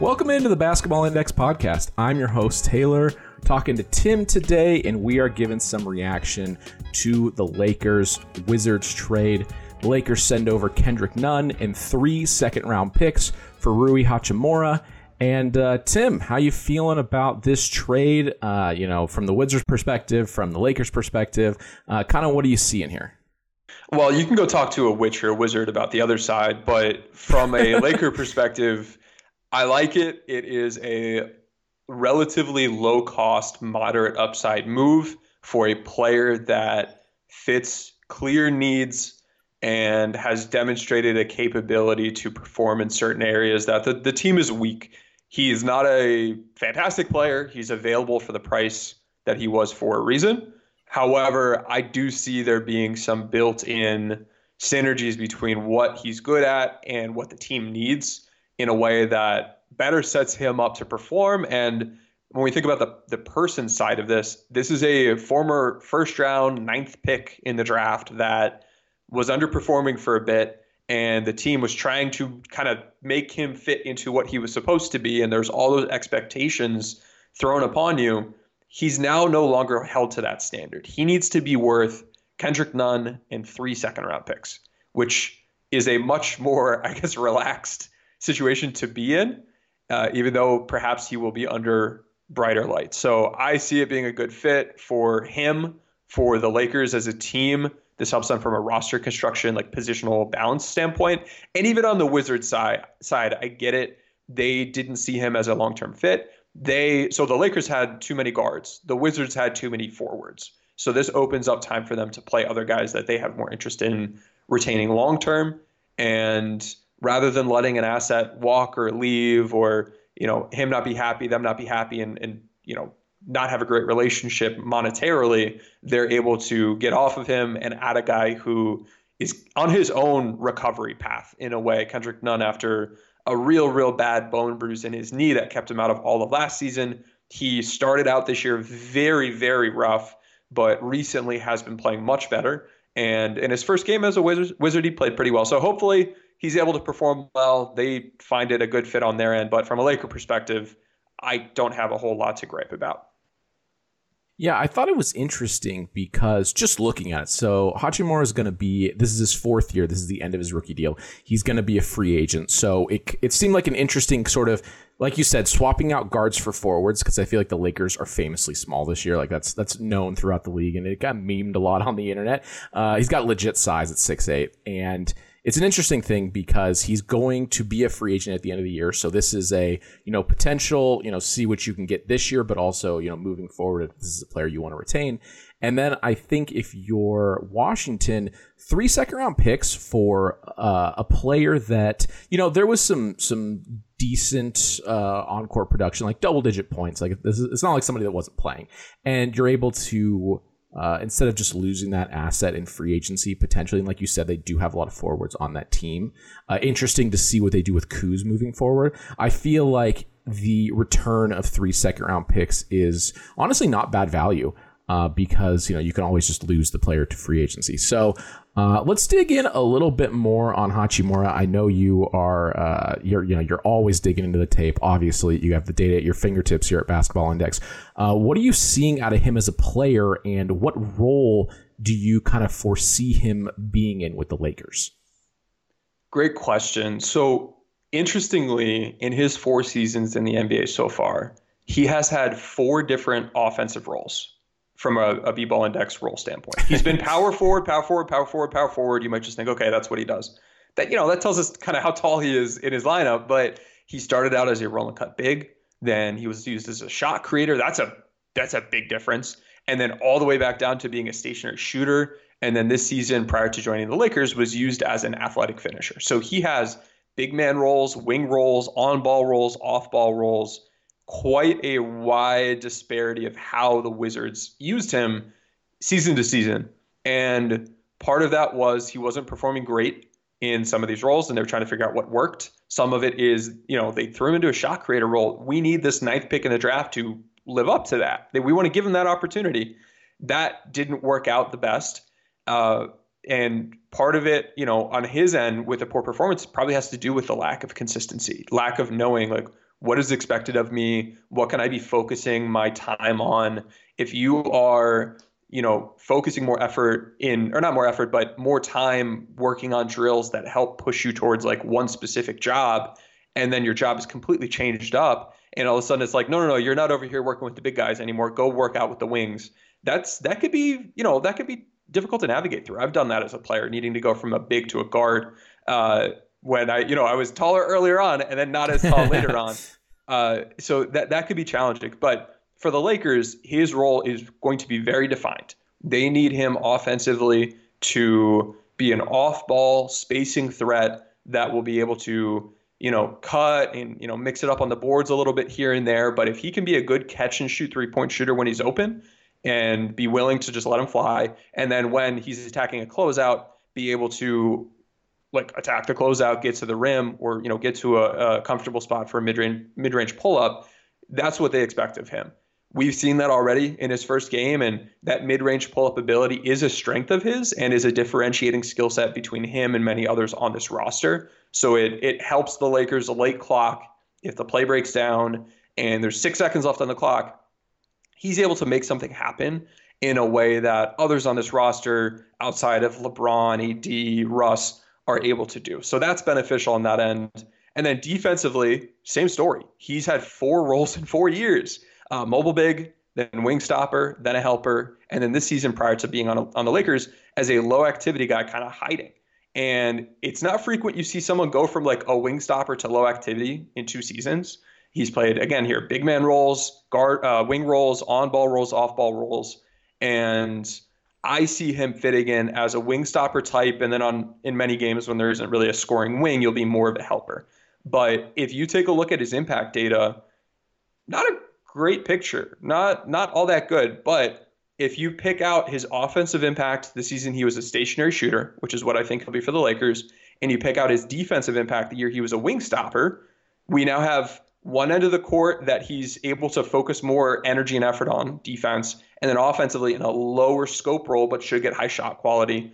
Welcome into the Basketball Index podcast. I'm your host, Taylor, talking to Tim today, and we are giving some reaction to the Lakers Wizards trade. The Lakers send over Kendrick Nunn and three second round picks for Rui Hachimura. And uh, Tim, how you feeling about this trade? Uh, you know, from the Wizards' perspective, from the Lakers' perspective, uh, kind of what are you seeing here? Well, you can go talk to a witch or a wizard about the other side, but from a Laker perspective, I like it. It is a relatively low cost, moderate upside move for a player that fits clear needs and has demonstrated a capability to perform in certain areas that the, the team is weak. He is not a fantastic player. He's available for the price that he was for a reason. However, I do see there being some built in synergies between what he's good at and what the team needs in a way that better sets him up to perform. And when we think about the, the person side of this, this is a former first round ninth pick in the draft that was underperforming for a bit. And the team was trying to kind of make him fit into what he was supposed to be. And there's all those expectations thrown upon you. He's now no longer held to that standard. He needs to be worth Kendrick Nunn and three second round picks, which is a much more, I guess, relaxed situation to be in, uh, even though perhaps he will be under brighter lights. So I see it being a good fit for him, for the Lakers as a team. This helps them from a roster construction, like positional balance standpoint, and even on the Wizards side. Side, I get it. They didn't see him as a long-term fit. They so the Lakers had too many guards. The Wizards had too many forwards. So this opens up time for them to play other guys that they have more interest in retaining long term. And rather than letting an asset walk or leave or you know him not be happy them not be happy and, and you know not have a great relationship monetarily they're able to get off of him and add a guy who is on his own recovery path in a way. Kendrick nunn after a real real bad bone bruise in his knee that kept him out of all of last season he started out this year very very rough but recently has been playing much better. And in his first game as a wizard, wizard he played pretty well. So hopefully he's able to perform well. They find it a good fit on their end. But from a Laker perspective, I don't have a whole lot to gripe about. Yeah, I thought it was interesting because just looking at it, so Hachimura is going to be this is his fourth year. This is the end of his rookie deal. He's going to be a free agent. So it it seemed like an interesting sort of like you said, swapping out guards for forwards because I feel like the Lakers are famously small this year. Like that's that's known throughout the league, and it got memed a lot on the internet. Uh, he's got legit size at six eight, and it's an interesting thing because he's going to be a free agent at the end of the year. So this is a you know potential you know see what you can get this year, but also you know moving forward, if this is a player you want to retain. And then I think if you're Washington, three second round picks for uh, a player that you know there was some some decent uh, on court production, like double digit points. Like this is, it's not like somebody that wasn't playing, and you're able to uh, instead of just losing that asset in free agency potentially. And like you said, they do have a lot of forwards on that team. Uh, interesting to see what they do with Kuz moving forward. I feel like the return of three second round picks is honestly not bad value. Uh, because you know you can always just lose the player to free agency. So uh, let's dig in a little bit more on Hachimura. I know you are uh, you're you know you're always digging into the tape. Obviously, you have the data at your fingertips here at Basketball Index. Uh, what are you seeing out of him as a player, and what role do you kind of foresee him being in with the Lakers? Great question. So interestingly, in his four seasons in the NBA so far, he has had four different offensive roles from a, a b-ball index role standpoint. He's been power forward, power forward, power forward, power forward. You might just think, okay, that's what he does. That you know that tells us kind of how tall he is in his lineup. But he started out as a roll and cut big. Then he was used as a shot creator. That's a that's a big difference. And then all the way back down to being a stationary shooter. And then this season, prior to joining the Lakers, was used as an athletic finisher. So he has big man roles, wing roles, on ball roles, off ball roles quite a wide disparity of how the Wizards used him season to season. And part of that was he wasn't performing great in some of these roles and they were trying to figure out what worked. Some of it is, you know, they threw him into a shot creator role. We need this ninth pick in the draft to live up to that. We want to give him that opportunity. That didn't work out the best. Uh, and part of it, you know, on his end with a poor performance probably has to do with the lack of consistency, lack of knowing like what is expected of me? What can I be focusing my time on? If you are, you know, focusing more effort in, or not more effort, but more time working on drills that help push you towards like one specific job, and then your job is completely changed up, and all of a sudden it's like, no, no, no, you're not over here working with the big guys anymore. Go work out with the wings. That's that could be, you know, that could be difficult to navigate through. I've done that as a player, needing to go from a big to a guard. Uh, when I, you know, I was taller earlier on and then not as tall later on. Uh, so that that could be challenging. But for the Lakers, his role is going to be very defined. They need him offensively to be an off-ball spacing threat that will be able to, you know, cut and you know mix it up on the boards a little bit here and there. But if he can be a good catch and shoot three-point shooter when he's open, and be willing to just let him fly, and then when he's attacking a closeout, be able to like attack the closeout, get to the rim, or you know get to a, a comfortable spot for a mid range mid range pull up. That's what they expect of him. We've seen that already in his first game, and that mid range pull up ability is a strength of his and is a differentiating skill set between him and many others on this roster. So it it helps the Lakers a late clock if the play breaks down and there's six seconds left on the clock. He's able to make something happen in a way that others on this roster outside of LeBron, AD, Russ are able to do. So that's beneficial on that end. And then defensively, same story. He's had four roles in four years uh, mobile big, then wing stopper, then a helper. And then this season, prior to being on, a, on the Lakers, as a low activity guy, kind of hiding. And it's not frequent you see someone go from like a wing stopper to low activity in two seasons. He's played, again, here, big man roles, guard, uh, wing roles, on ball roles, off ball roles. And I see him fitting in as a wing stopper type, and then on in many games when there isn't really a scoring wing, you'll be more of a helper. But if you take a look at his impact data, not a great picture, not not all that good. But if you pick out his offensive impact the season he was a stationary shooter, which is what I think he'll be for the Lakers, and you pick out his defensive impact the year he was a wing stopper, we now have one end of the court that he's able to focus more energy and effort on defense, and then offensively in a lower scope role, but should get high shot quality.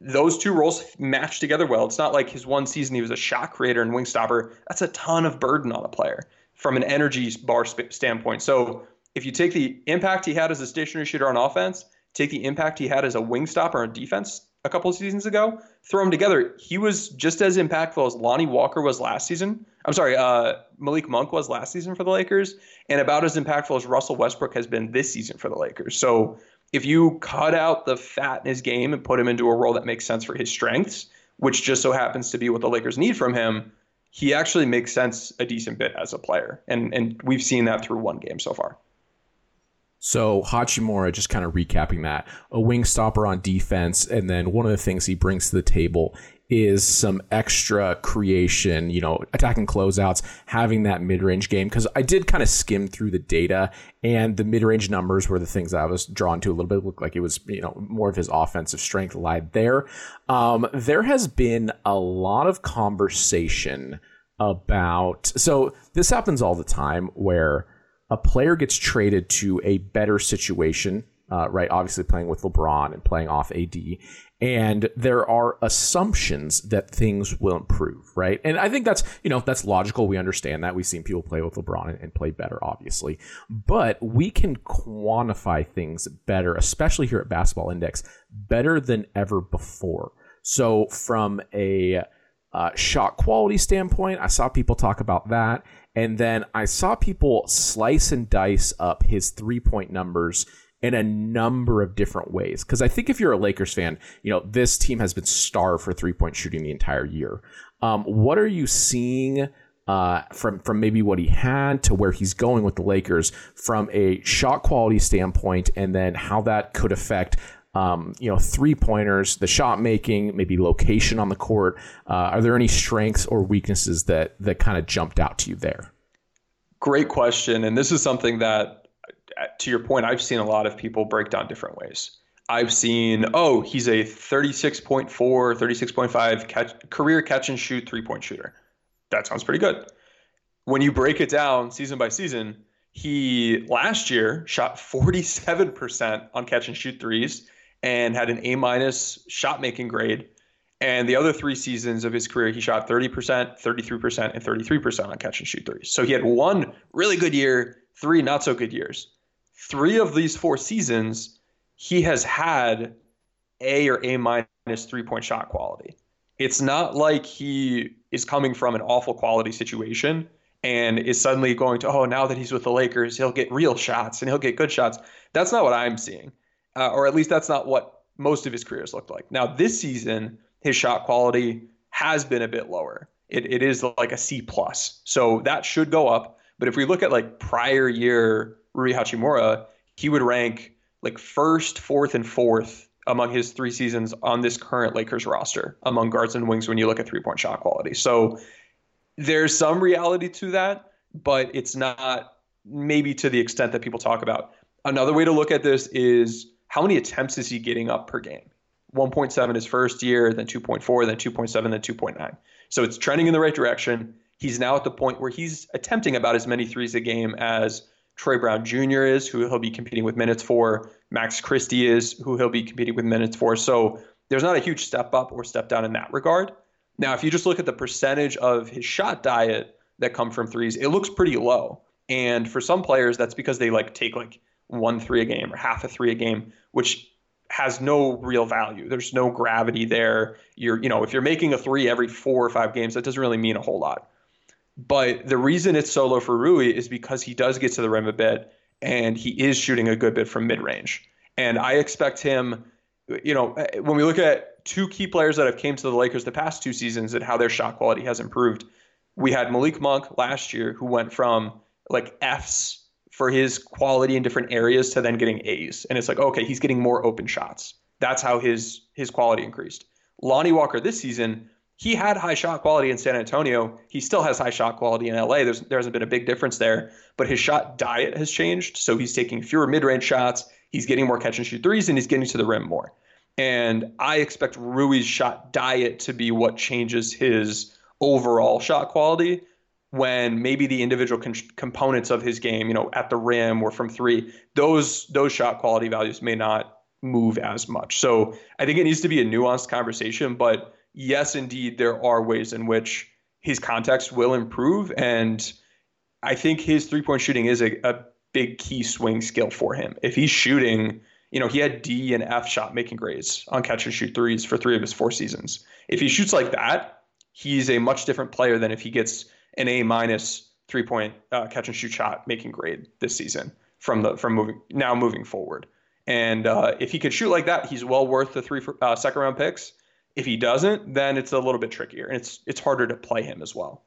Those two roles match together well. It's not like his one season he was a shot creator and wing stopper. That's a ton of burden on a player from an energy bar standpoint. So if you take the impact he had as a stationary shooter on offense, take the impact he had as a wing stopper on defense a couple of seasons ago, throw them together, he was just as impactful as Lonnie Walker was last season. I'm sorry, uh, Malik Monk was last season for the Lakers, and about as impactful as Russell Westbrook has been this season for the Lakers. So if you cut out the fat in his game and put him into a role that makes sense for his strengths, which just so happens to be what the Lakers need from him, he actually makes sense a decent bit as a player. And and we've seen that through one game so far. So Hachimura, just kind of recapping that, a wing stopper on defense, and then one of the things he brings to the table is some extra creation, you know, attacking closeouts, having that mid range game. Because I did kind of skim through the data, and the mid range numbers were the things I was drawn to a little bit. It looked like it was, you know, more of his offensive strength lied there. Um, there has been a lot of conversation about. So this happens all the time where a player gets traded to a better situation, uh, right? Obviously, playing with LeBron and playing off AD, and there are assumptions that things will improve, right? And I think that's you know that's logical. We understand that. We've seen people play with LeBron and, and play better, obviously, but we can quantify things better, especially here at Basketball Index, better than ever before. So from a uh, shot quality standpoint, I saw people talk about that. And then I saw people slice and dice up his three point numbers in a number of different ways. Because I think if you're a Lakers fan, you know, this team has been starved for three point shooting the entire year. Um, what are you seeing? Uh, from from maybe what he had to where he's going with the Lakers from a shot quality standpoint, and then how that could affect um, you know, three pointers, the shot making, maybe location on the court. Uh, are there any strengths or weaknesses that that kind of jumped out to you there? Great question, and this is something that, to your point, I've seen a lot of people break down different ways. I've seen, oh, he's a 36.4, 36.5 catch, career catch and shoot three point shooter. That sounds pretty good. When you break it down season by season, he last year shot 47% on catch and shoot threes and had an A minus shot making grade. And the other three seasons of his career, he shot 30%, 33%, and 33% on catch and shoot threes. So he had one really good year, three not so good years. Three of these four seasons, he has had A or A minus three point shot quality. It's not like he is coming from an awful quality situation and is suddenly going to, oh, now that he's with the Lakers, he'll get real shots and he'll get good shots. That's not what I'm seeing. Uh, or at least that's not what most of his careers looked like. Now, this season, his shot quality has been a bit lower. It, it is like a C plus, so that should go up. But if we look at like prior year Rui Hachimura, he would rank like first, fourth, and fourth among his three seasons on this current Lakers roster among guards and wings when you look at three point shot quality. So there's some reality to that, but it's not maybe to the extent that people talk about. Another way to look at this is how many attempts is he getting up per game? 1.7 his first year, then 2.4, then 2.7, then 2.9. So it's trending in the right direction. He's now at the point where he's attempting about as many threes a game as Troy Brown Jr. is, who he'll be competing with minutes for. Max Christie is, who he'll be competing with minutes for. So there's not a huge step up or step down in that regard. Now, if you just look at the percentage of his shot diet that come from threes, it looks pretty low. And for some players, that's because they like take like one three a game or half a three a game, which has no real value. There's no gravity there. You're, you know, if you're making a three every four or five games, that doesn't really mean a whole lot. But the reason it's so low for Rui is because he does get to the rim a bit and he is shooting a good bit from mid range. And I expect him, you know, when we look at two key players that have came to the Lakers the past two seasons and how their shot quality has improved, we had Malik Monk last year who went from like F's for his quality in different areas to then getting A's. And it's like, okay, he's getting more open shots. That's how his his quality increased. Lonnie Walker this season, he had high shot quality in San Antonio. He still has high shot quality in LA. There's there hasn't been a big difference there, but his shot diet has changed. So he's taking fewer mid-range shots, he's getting more catch and shoot threes, and he's getting to the rim more. And I expect Rui's shot diet to be what changes his overall shot quality when maybe the individual con- components of his game, you know, at the rim or from three, those those shot quality values may not move as much. So I think it needs to be a nuanced conversation. But yes, indeed, there are ways in which his context will improve, and I think his three point shooting is a, a big key swing skill for him. If he's shooting, you know, he had D and F shot making grades on catch and shoot threes for three of his four seasons. If he shoots like that, he's a much different player than if he gets an A minus three point uh, catch and shoot shot making grade this season from the from moving now moving forward. And uh, if he could shoot like that, he's well worth the three uh, second round picks. If he doesn't, then it's a little bit trickier, and it's it's harder to play him as well.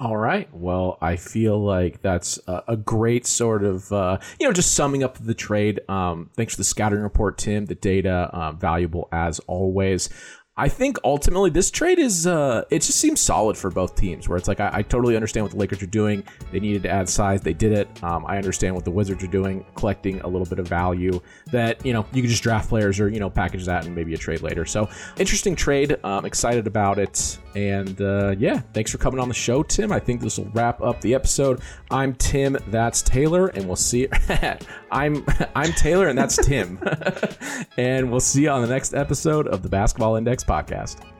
All right. Well, I feel like that's a, great sort of, uh, you know, just summing up the trade. Um, thanks for the scouting report, Tim. The data, uh, valuable as always. I think ultimately this trade is uh it just seems solid for both teams where it's like I, I, totally understand what the Lakers are doing. They needed to add size, they did it. Um, I understand what the Wizards are doing, collecting a little bit of value that, you know, you can just draft players or, you know, package that and maybe a trade later. So interesting trade. Um excited about it. And uh, yeah, thanks for coming on the show, Tim. I think this will wrap up the episode. I'm Tim, that's Taylor, and we'll see I'm I'm Taylor and that's Tim. and we'll see you on the next episode of the Basketball Index podcast.